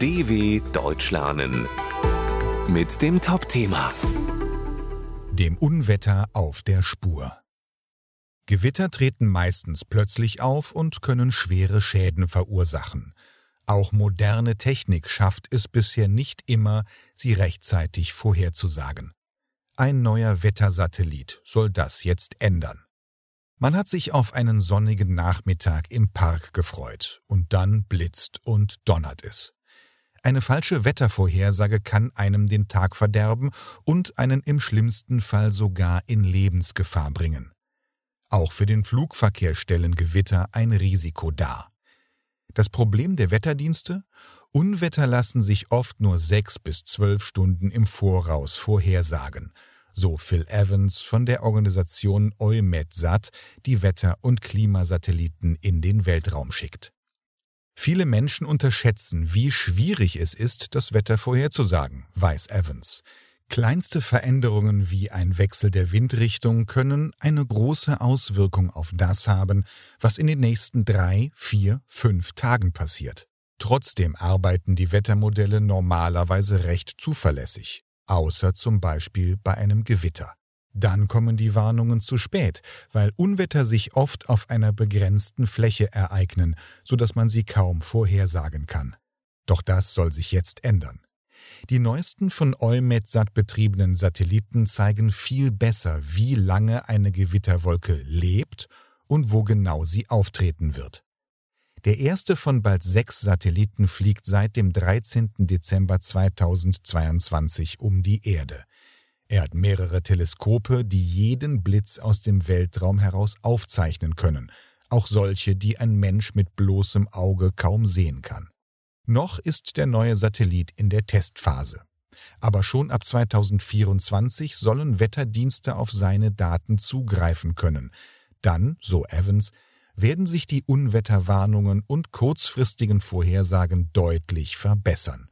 DW Deutsch lernen mit dem Top-Thema Dem Unwetter auf der Spur. Gewitter treten meistens plötzlich auf und können schwere Schäden verursachen. Auch moderne Technik schafft es bisher nicht immer, sie rechtzeitig vorherzusagen. Ein neuer Wettersatellit soll das jetzt ändern. Man hat sich auf einen sonnigen Nachmittag im Park gefreut, und dann blitzt und donnert es. Eine falsche Wettervorhersage kann einem den Tag verderben und einen im schlimmsten Fall sogar in Lebensgefahr bringen. Auch für den Flugverkehr stellen Gewitter ein Risiko dar. Das Problem der Wetterdienste? Unwetter lassen sich oft nur sechs bis zwölf Stunden im Voraus vorhersagen, so Phil Evans von der Organisation EUMETSAT, die Wetter- und Klimasatelliten in den Weltraum schickt. Viele Menschen unterschätzen, wie schwierig es ist, das Wetter vorherzusagen, weiß Evans. Kleinste Veränderungen wie ein Wechsel der Windrichtung können eine große Auswirkung auf das haben, was in den nächsten drei, vier, fünf Tagen passiert. Trotzdem arbeiten die Wettermodelle normalerweise recht zuverlässig, außer zum Beispiel bei einem Gewitter. Dann kommen die Warnungen zu spät, weil Unwetter sich oft auf einer begrenzten Fläche ereignen, so dass man sie kaum vorhersagen kann. Doch das soll sich jetzt ändern. Die neuesten von EUMETSAT betriebenen Satelliten zeigen viel besser, wie lange eine Gewitterwolke lebt und wo genau sie auftreten wird. Der erste von bald sechs Satelliten fliegt seit dem 13. Dezember 2022 um die Erde. Er hat mehrere Teleskope, die jeden Blitz aus dem Weltraum heraus aufzeichnen können, auch solche, die ein Mensch mit bloßem Auge kaum sehen kann. Noch ist der neue Satellit in der Testphase. Aber schon ab 2024 sollen Wetterdienste auf seine Daten zugreifen können. Dann, so Evans, werden sich die Unwetterwarnungen und kurzfristigen Vorhersagen deutlich verbessern.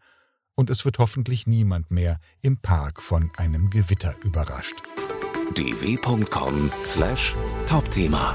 Und es wird hoffentlich niemand mehr im Park von einem Gewitter überrascht. dw.com/topthema